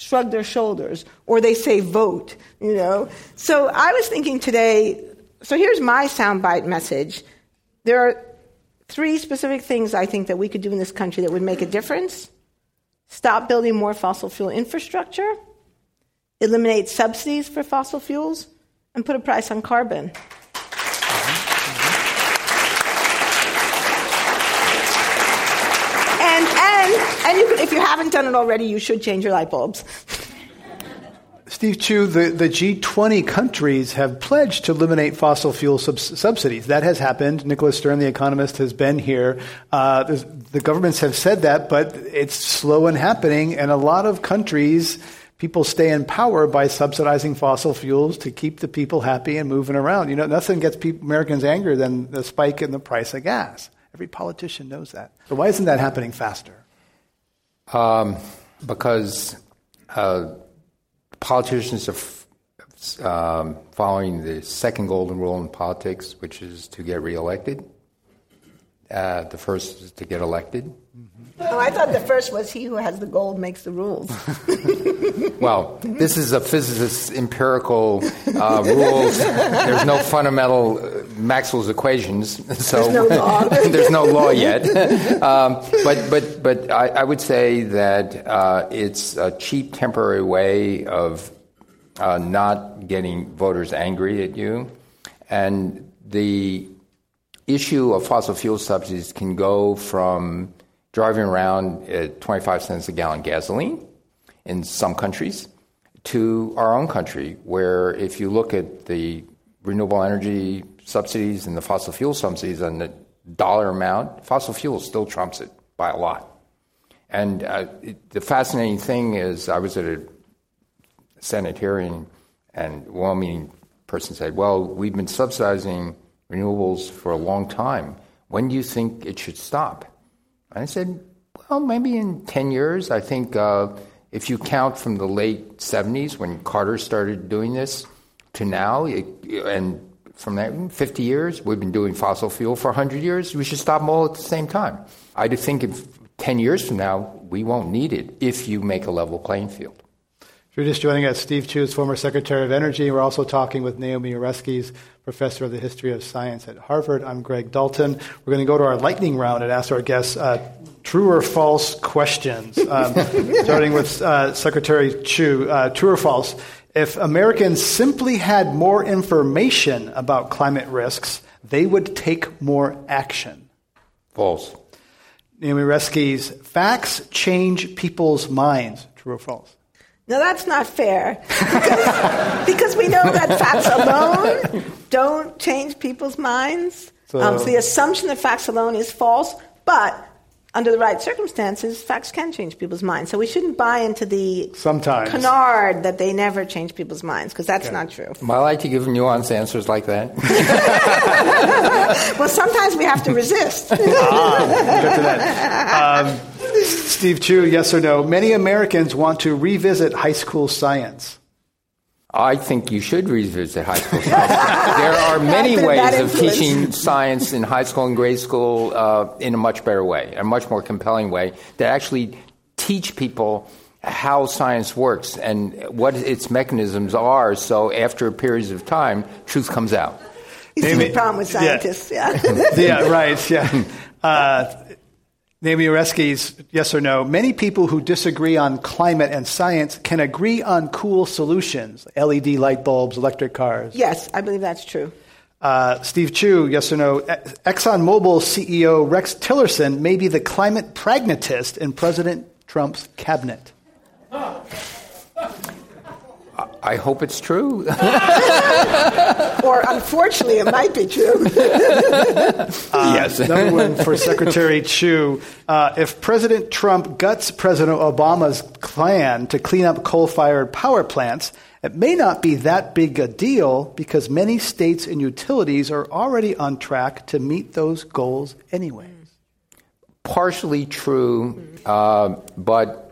shrug their shoulders or they say vote you know so i was thinking today so here's my soundbite message there are three specific things i think that we could do in this country that would make a difference stop building more fossil fuel infrastructure, eliminate subsidies for fossil fuels, and put a price on carbon. And, and, and you if you haven't done it already, you should change your light bulbs. Steve Chu, the, the G20 countries have pledged to eliminate fossil fuel subsidies. That has happened. Nicholas Stern, the economist, has been here. Uh, the governments have said that, but it's slow in happening, and a lot of countries, people stay in power by subsidizing fossil fuels to keep the people happy and moving around. You know, nothing gets Americans angrier than the spike in the price of gas. Every politician knows that. So why isn't that happening faster? Um, because uh, politicians are um, following the second golden rule in politics, which is to get reelected. Uh, the first is to get elected. Oh, I thought the first was he who has the gold makes the rules. well, this is a physicist's empirical uh, rules. There's no fundamental uh, Maxwell's equations, so there's no law, there's no law yet. um, but but but I, I would say that uh, it's a cheap, temporary way of uh, not getting voters angry at you, and the issue of fossil fuel subsidies can go from driving around at 25 cents a gallon gasoline in some countries to our own country, where if you look at the renewable energy subsidies and the fossil fuel subsidies and the dollar amount, fossil fuel still trumps it by a lot. And uh, it, the fascinating thing is, I was at a Senate hearing, and one meeting person said, Well, we've been subsidizing renewables for a long time. When do you think it should stop? And I said, well, maybe in 10 years. I think uh, If you count from the late 70s when Carter started doing this to now, it, and from that 50 years, we've been doing fossil fuel for 100 years, we should stop them all at the same time. I do think if 10 years from now, we won't need it if you make a level playing field. If you're just joining us, Steve Chu is former Secretary of Energy. We're also talking with Naomi Oreskes, Professor of the History of Science at Harvard. I'm Greg Dalton. We're going to go to our lightning round and ask our guests uh, true or false questions. Um, starting with uh, Secretary Chu, uh, true or false? If Americans simply had more information about climate risks, they would take more action. False. Naomi Oreskes, facts change people's minds. True or false? No, that's not fair. Because, because we know that facts alone don't change people's minds. So, um, so the assumption that facts alone is false, but under the right circumstances, facts can change people's minds. So we shouldn't buy into the Sometimes. canard that they never change people's minds, because that's not true. I like to give nuanced answers like that. well, sometimes we have to resist. ah, get to that. Um, Steve Chu, yes or no? Many Americans want to revisit high school science. I think you should revisit high school science. there are many ways of teaching science in high school and grade school uh, in a much better way, a much more compelling way that actually teach people how science works and what its mechanisms are. So after periods of time, truth comes out. You see the problem with scientists, yeah. Yeah, yeah right, yeah. Uh, Naomi Oreskes, yes or no? Many people who disagree on climate and science can agree on cool solutions LED light bulbs, electric cars. Yes, I believe that's true. Uh, Steve Chu, yes or no? ExxonMobil CEO Rex Tillerson may be the climate pragmatist in President Trump's cabinet. I hope it's true. or unfortunately, it might be true. uh, yes. Another one for Secretary Chu. Uh, if President Trump guts President Obama's plan to clean up coal fired power plants, it may not be that big a deal because many states and utilities are already on track to meet those goals anyway. Partially true, uh, but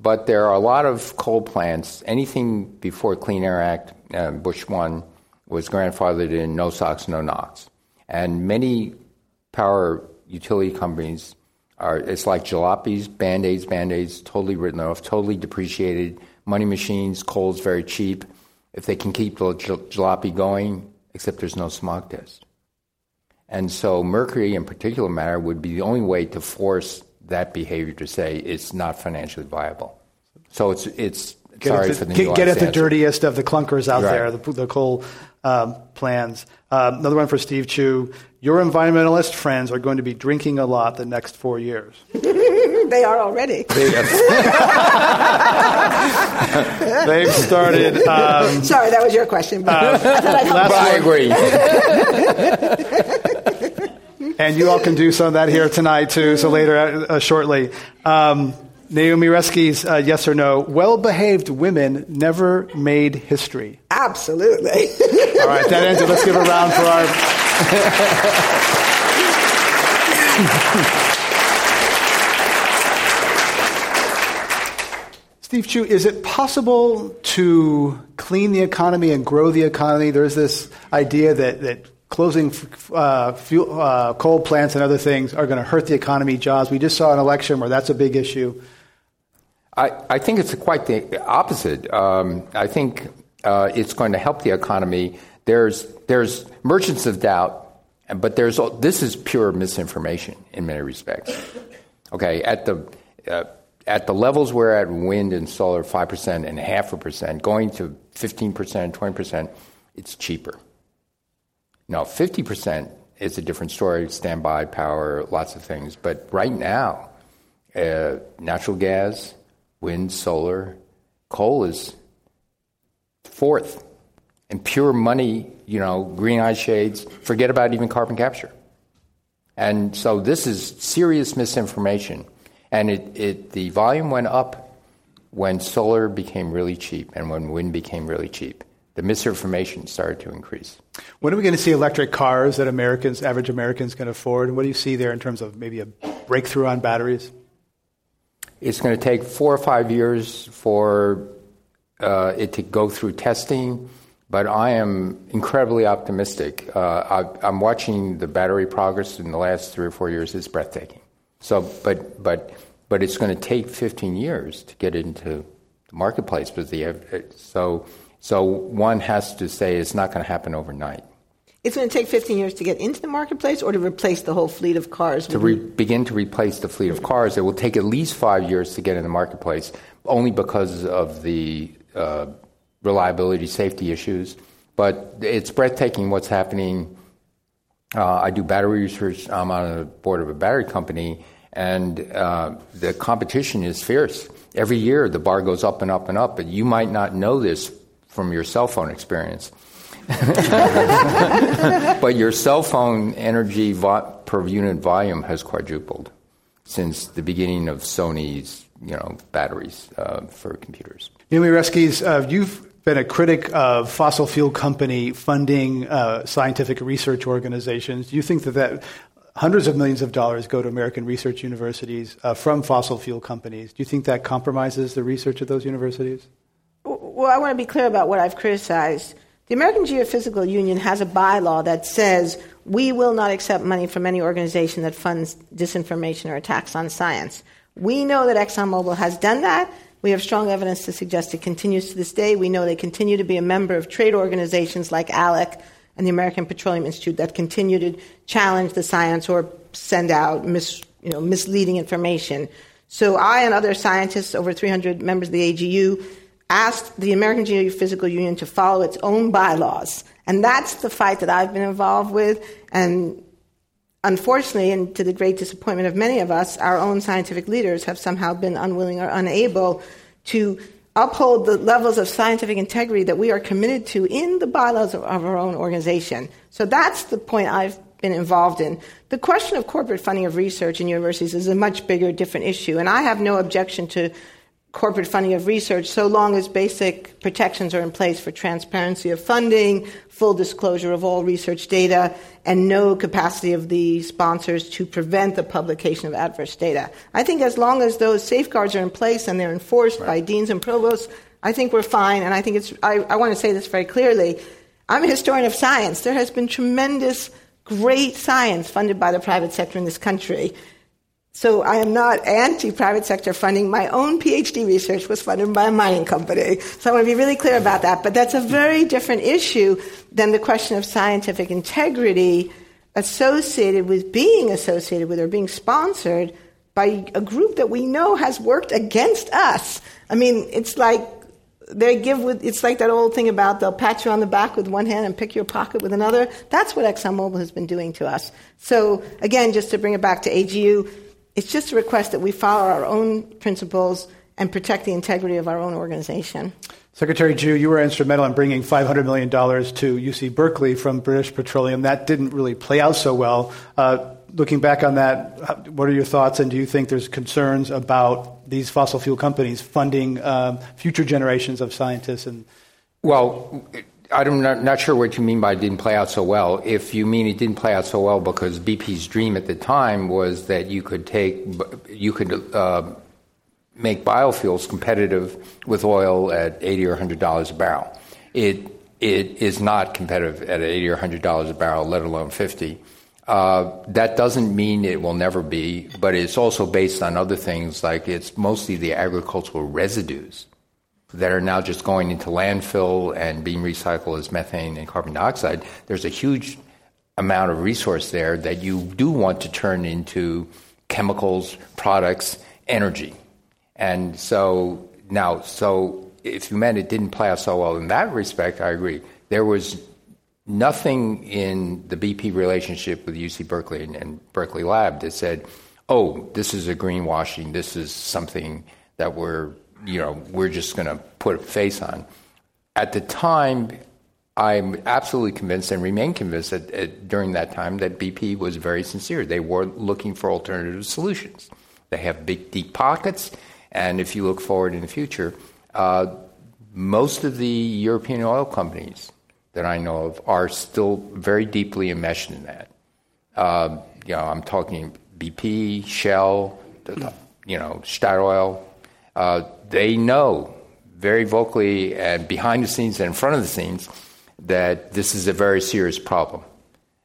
but there are a lot of coal plants. Anything before Clean Air Act, uh, Bush 1, was grandfathered in no SOx, no NOx. And many power utility companies are, it's like jalopies, band aids, band aids, totally written off, totally depreciated. Money machines, coal's very cheap. If they can keep the jalopy going, except there's no smog test. And so mercury in particulate matter would be the only way to force that behavior to say it's not financially viable. So it's it's get sorry the, for the get, get at the dirtiest of the clunkers out right. there, the, the coal um, plans. Um, another one for Steve Chu. Your environmentalist friends are going to be drinking a lot the next four years. they are already. They, have started. Um, Sorry, that was your question. But uh, I, I agree. And you all can do some of that here tonight too. So later, uh, shortly. Um, Naomi Oreskes, uh, yes or no? Well behaved women never made history. Absolutely. All right, that ends it. Let's give a round for our. Steve Chu, is it possible to clean the economy and grow the economy? There's this idea that, that closing uh, fuel, uh, coal plants and other things are going to hurt the economy, jobs. We just saw an election where that's a big issue. I, I think it's quite the opposite. Um, I think uh, it's going to help the economy. There's there's merchants of doubt, but there's this is pure misinformation in many respects. Okay, at the uh, at the levels we're at wind and solar, five percent and half a percent, going to fifteen percent, twenty percent, it's cheaper. Now, 50% is a different story, standby power, lots of things. But right now, uh, natural gas, wind, solar, coal is fourth. And pure money, you know, green eye shades, forget about even carbon capture. And so this is serious misinformation. And it, it, the volume went up when solar became really cheap and when wind became really cheap the misinformation started to increase. When are we going to see electric cars that Americans, average Americans, can afford? And what do you see there in terms of maybe a breakthrough on batteries? It's going to take four or five years for uh, it to go through testing, but I am incredibly optimistic. Uh, I, am watching the battery progress in the last three or four years. It's breathtaking. So, but but but it's going to take 15 years to get into the marketplace. But the so so one has to say it's not going to happen overnight. It's going to take 15 years to get into the marketplace or to replace the whole fleet of cars? To re- begin to replace the fleet of cars. It will take at least five years to get in the marketplace, only because of the uh, reliability, safety issues. But it's breathtaking what's happening. Uh, I do battery research. I'm on the board of a battery company, and uh, the competition is fierce. Every year, the bar goes up and up and up. But you might not know this from your cell phone experience. but your cell phone energy vo- per unit volume has quadrupled since the beginning of Sony's you know batteries uh, for computers. Naomi Oreskes, uh, you've been a critic of fossil fuel company funding uh, scientific research organizations. Do you think that, that hundreds of millions of dollars go to American research universities uh, from fossil fuel companies? Do you think that compromises the research of those universities? Well, I want to be clear about what I've criticized. The American Geophysical Union has a bylaw that says we will not accept money from any organization that funds disinformation or attacks on science. We know that ExxonMobil has done that. We have strong evidence to suggest it continues to this day. We know they continue to be a member of trade organizations like ALEC and the American Petroleum Institute that continue to challenge the science or send out mis, you know, misleading information. So I and other scientists, over 300 members of the AGU, asked the American Geophysical Union to follow its own bylaws. And that's the fight that I've been involved with. And unfortunately, and to the great disappointment of many of us, our own scientific leaders have somehow been unwilling or unable to uphold the levels of scientific integrity that we are committed to in the bylaws of, of our own organization. So that's the point I've been involved in. The question of corporate funding of research in universities is a much bigger, different issue. And I have no objection to corporate funding of research so long as basic protections are in place for transparency of funding, full disclosure of all research data, and no capacity of the sponsors to prevent the publication of adverse data. I think as long as those safeguards are in place and they're enforced right. by deans and provosts, I think we're fine. And I think it's, I, I want to say this very clearly. I'm a historian of science. There has been tremendous, great science funded by the private sector in this country. So I am not anti private sector funding. My own PhD research was funded by a mining company. So I want to be really clear about that. But that's a very different issue than the question of scientific integrity associated with being associated with or being sponsored by a group that we know has worked against us. I mean, it's like they give with it's like that old thing about they'll pat you on the back with one hand and pick your pocket with another. That's what ExxonMobil has been doing to us. So again, just to bring it back to AGU, it's just a request that we follow our own principles and protect the integrity of our own organization. Secretary Chu, you were instrumental in bringing $500 million to UC Berkeley from British Petroleum. That didn't really play out so well. Uh, looking back on that, what are your thoughts, and do you think there's concerns about these fossil fuel companies funding um, future generations of scientists? And well, I'm not, not, sure what you mean by it didn't play out so well. If you mean it didn't play out so well because BP's dream at the time was that you could take, you could uh, make biofuels competitive with oil at eighty or hundred dollars a barrel. It it is not competitive at eighty or hundred dollars a barrel, let alone fifty. Uh, that doesn't mean it will never be, but it's also based on other things like it's mostly the agricultural residues that are now just going into landfill and being recycled as methane and carbon dioxide, there's a huge amount of resource there that you do want to turn into chemicals, products, energy. And so now, so if you meant it didn't play out so well in that respect, I agree. There was nothing in the BP relationship with UC Berkeley and, and Berkeley Lab that said, oh, this is a greenwashing, this is something that we're you know, we're just going to put a face on. At the time, I'm absolutely convinced and remain convinced that, uh, during that time that BP was very sincere. They were looking for alternative solutions. They have big, deep pockets, and if you look forward in the future, uh, most of the European oil companies that I know of are still very deeply enmeshed in that. Uh, you know, I'm talking BP, Shell, you know, Statoil, uh, they know very vocally and behind the scenes and in front of the scenes that this is a very serious problem.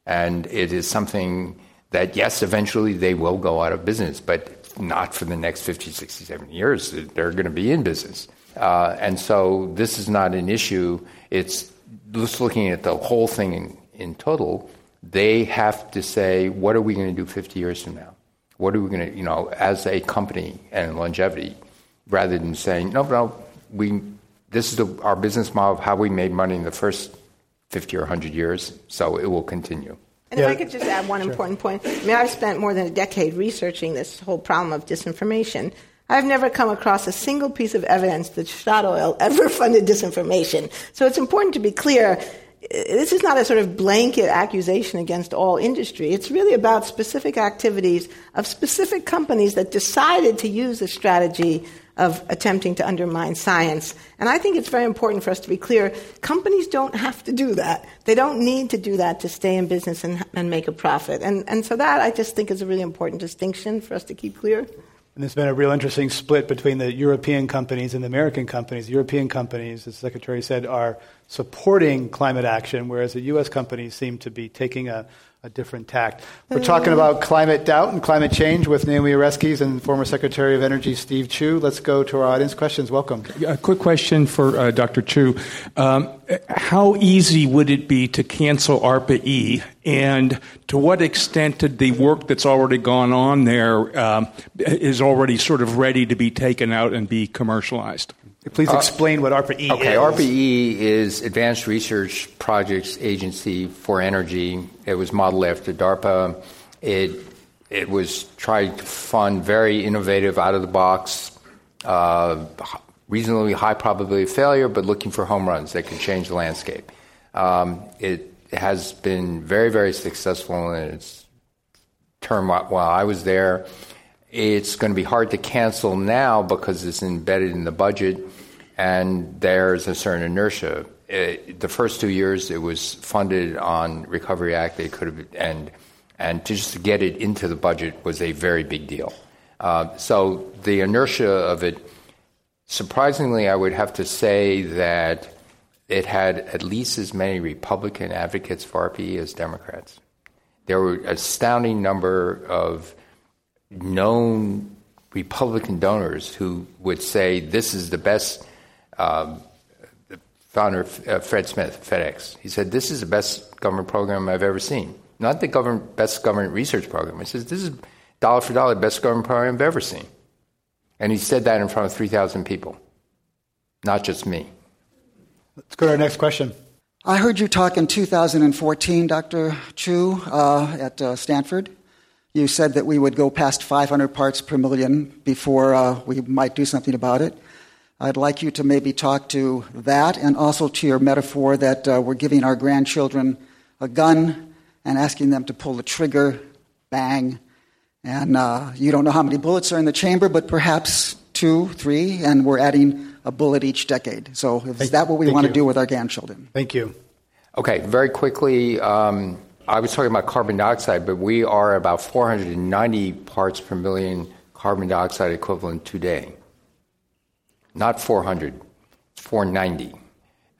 And it is something that, yes, eventually they will go out of business, but not for the next 50, 60, 70 years. They're going to be in business. Uh, and so this is not an issue. It's just looking at the whole thing in, in total. They have to say, what are we going to do 50 years from now? What are we going to, you know, as a company and longevity, rather than saying, no, no, we, this is the, our business model of how we made money in the first 50 or 100 years, so it will continue. And yeah. if I could just add one sure. important point. I mean, I've spent more than a decade researching this whole problem of disinformation. I've never come across a single piece of evidence that Statoil ever funded disinformation. So it's important to be clear. This is not a sort of blanket accusation against all industry. It's really about specific activities of specific companies that decided to use a strategy of attempting to undermine science. And I think it's very important for us to be clear companies don't have to do that. They don't need to do that to stay in business and, and make a profit. And, and so that I just think is a really important distinction for us to keep clear. And there's been a real interesting split between the European companies and the American companies. The European companies, as the Secretary said, are supporting climate action, whereas the U.S. companies seem to be taking a, a different tact. We're talking about climate doubt and climate change with Naomi Oreskes and former Secretary of Energy Steve Chu. Let's go to our audience questions. Welcome. A quick question for uh, Dr. Chu. Um, how easy would it be to cancel ARPA-E, and to what extent did the work that's already gone on there um, is already sort of ready to be taken out and be commercialized? Please uh, explain what ARPA-E okay, is. ARPA-E is Advanced Research Projects Agency for Energy. It was modeled after DARPA. It it was trying to fund very innovative, out of the box, uh, reasonably high probability of failure, but looking for home runs that could change the landscape. Um, it has been very, very successful in its term while I was there. It's going to be hard to cancel now because it's embedded in the budget and there's a certain inertia. It, the first two years, it was funded on Recovery Act. They could have, and and to just get it into the budget was a very big deal. Uh, so the inertia of it, surprisingly, I would have to say that it had at least as many Republican advocates for ARPA-E as Democrats. There were an astounding number of known Republican donors who would say this is the best. Um, the founder uh, Fred Smith, FedEx, he said this is the best government program I've ever seen. Not the government best government research program. He says this is dollar for dollar best government program I've ever seen. And he said that in front of 3,000 people, not just me. Let's go to our next question. I heard you talk in 2014, Dr. Chu, uh, at uh, Stanford. You said that we would go past 500 parts per million before uh, we might do something about it. I'd like you to maybe talk to that and also to your metaphor that uh, we're giving our grandchildren a gun and asking them to pull the trigger, bang, and uh, you don't know how many bullets are in the chamber, but perhaps two, three, and we're adding a bullet each decade. So is Thank, that what we want to do with our grandchildren? Thank you. Okay, very quickly. Um, I was talking about carbon dioxide, but we are about 490 parts per million carbon dioxide equivalent today. Not 400, it's 490.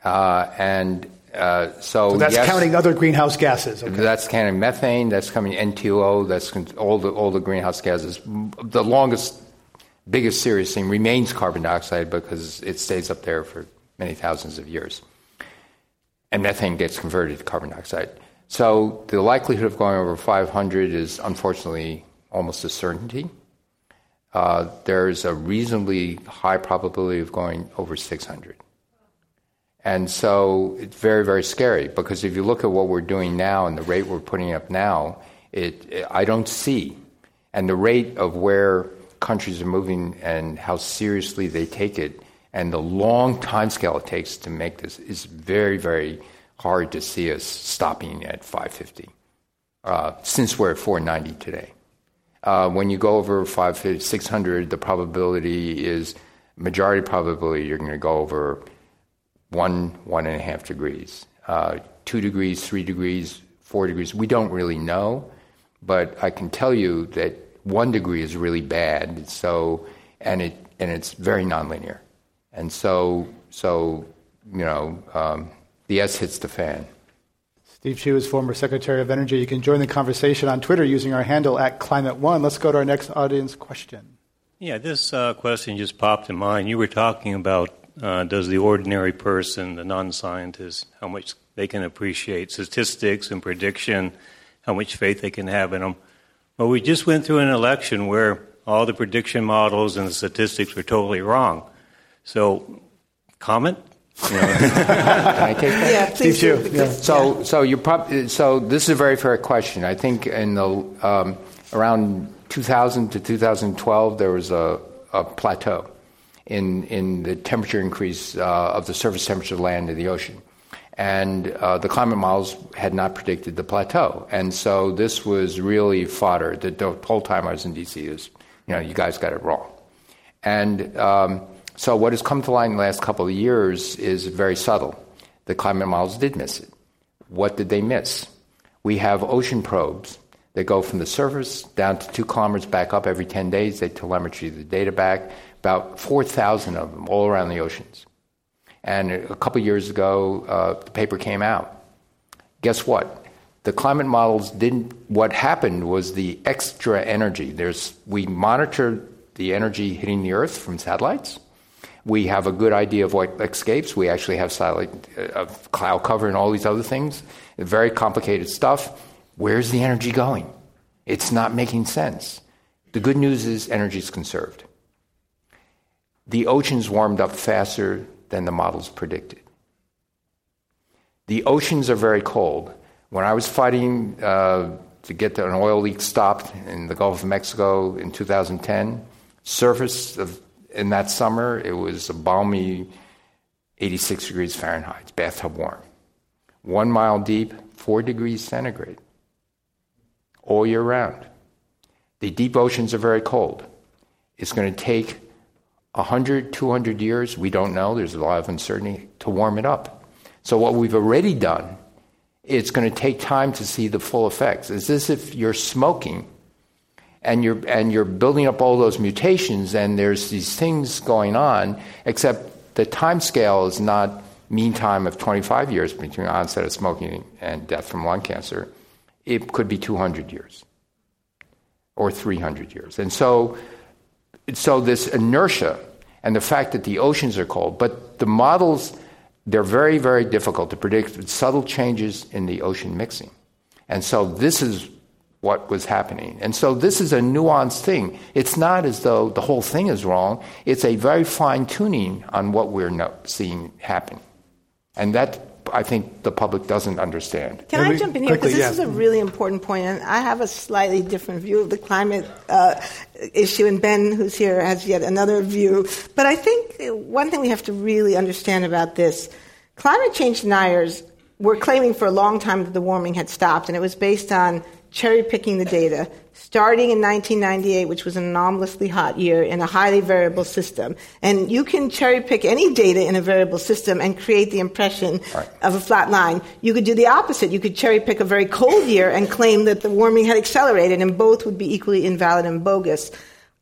Uh, and uh, so, so, that's yes, counting other greenhouse gases. Okay. That's counting methane. That's coming N2O. That's all the all the greenhouse gases. The longest, biggest serious thing remains carbon dioxide because it stays up there for many thousands of years, and methane gets converted to carbon dioxide. So the likelihood of going over 500 is unfortunately almost a certainty. Uh, there's a reasonably high probability of going over 600. And so it's very, very scary because if you look at what we're doing now and the rate we're putting up now, it, it, I don't see. And the rate of where countries are moving and how seriously they take it and the long time scale it takes to make this is very, very hard to see us stopping at 550 uh, since we're at 490 today. Uh, when you go over 550, 600, the probability is majority probability you're going to go over one, one and a half degrees, uh, two degrees, three degrees, four degrees. We don't really know, but I can tell you that one degree is really bad. So, and it and it's very nonlinear, and so so you know um, the S hits the fan. Steve Chu is former Secretary of Energy. You can join the conversation on Twitter using our handle at Climate One. Let's go to our next audience question. Yeah, this uh, question just popped in mind. You were talking about uh, does the ordinary person, the non scientist, how much they can appreciate statistics and prediction, how much faith they can have in them. Well, we just went through an election where all the prediction models and the statistics were totally wrong. So, comment? You know. Can I take that? Yeah, please do. Yeah. So, so you prob- so this is a very fair question. I think in the um, around 2000 to 2012 there was a, a plateau in in the temperature increase uh, of the surface temperature of land and the ocean, and uh, the climate models had not predicted the plateau, and so this was really fodder. The, the whole time I was in DC is, you know, you guys got it wrong, and um, so, what has come to light in the last couple of years is very subtle. The climate models did miss it. What did they miss? We have ocean probes that go from the surface down to two kilometers back up every 10 days. They telemetry the data back, about 4,000 of them all around the oceans. And a couple years ago, uh, the paper came out. Guess what? The climate models didn't. What happened was the extra energy. There's we monitor the energy hitting the Earth from satellites we have a good idea of what escapes. We actually have uh, cloud cover and all these other things. Very complicated stuff. Where's the energy going? It's not making sense. The good news is energy is conserved. The oceans warmed up faster than the models predicted. The oceans are very cold. When I was fighting uh, to get an oil leak stopped in the Gulf of Mexico in 2010, surface of in that summer, it was a balmy 86 degrees Fahrenheit, bathtub warm. One mile deep, four degrees centigrade, all year round. The deep oceans are very cold. It's going to take 100, 200 years, we don't know, there's a lot of uncertainty, to warm it up. So, what we've already done, it's going to take time to see the full effects. It's as if you're smoking and you're and you're building up all those mutations and there's these things going on except the time scale is not mean time of 25 years between onset of smoking and death from lung cancer. It could be 200 years or 300 years. And so so this inertia and the fact that the oceans are cold but the models they're very very difficult to predict subtle changes in the ocean mixing. And so this is what was happening. And so this is a nuanced thing. It's not as though the whole thing is wrong, it's a very fine tuning on what we're no- seeing happen. And that I think the public doesn't understand. Can I jump in here? Because this yeah. is a really important point, and I have a slightly different view of the climate uh, issue, and Ben, who's here, has yet another view. But I think one thing we have to really understand about this climate change deniers were claiming for a long time that the warming had stopped, and it was based on cherry picking the data, starting in 1998, which was an anomalously hot year in a highly variable system. And you can cherry pick any data in a variable system and create the impression right. of a flat line. You could do the opposite. You could cherry pick a very cold year and claim that the warming had accelerated, and both would be equally invalid and bogus.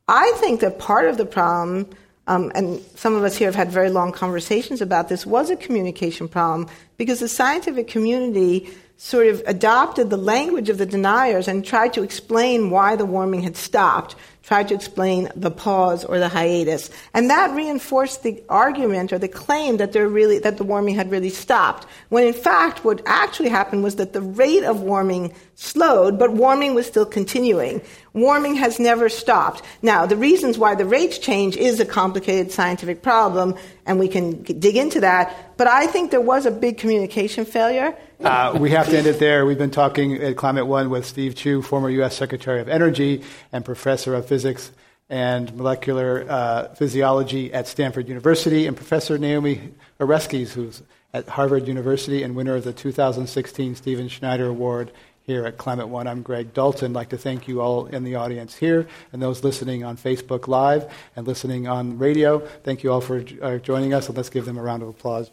I think that part of the problem um, and some of us here have had very long conversations about this, was a communication problem because the scientific community sort of adopted the language of the deniers and tried to explain why the warming had stopped, tried to explain the pause or the hiatus. And that reinforced the argument or the claim that there really that the warming had really stopped. When in fact what actually happened was that the rate of warming slowed, but warming was still continuing. Warming has never stopped. Now, the reasons why the rates change is a complicated scientific problem, and we can dig into that. But I think there was a big communication failure. Uh, we have to end it there. We've been talking at Climate One with Steve Chu, former U.S. Secretary of Energy and professor of physics and molecular uh, physiology at Stanford University, and Professor Naomi Oreskes, who's at Harvard University and winner of the 2016 Stephen Schneider Award here at Climate One. I'm Greg Dalton. I'd like to thank you all in the audience here and those listening on Facebook Live and listening on radio. Thank you all for uh, joining us, and let's give them a round of applause.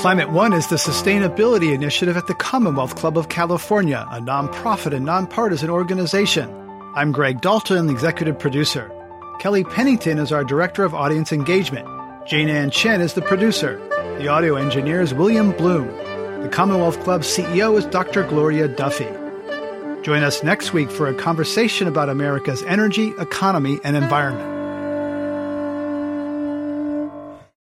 Climate One is the sustainability initiative at the Commonwealth Club of California, a nonprofit and nonpartisan organization. I'm Greg Dalton, the executive producer. Kelly Pennington is our director of audience engagement. Jane Ann Chen is the producer. The audio engineer is William Bloom. The Commonwealth Club CEO is Dr. Gloria Duffy. Join us next week for a conversation about America's energy, economy, and environment.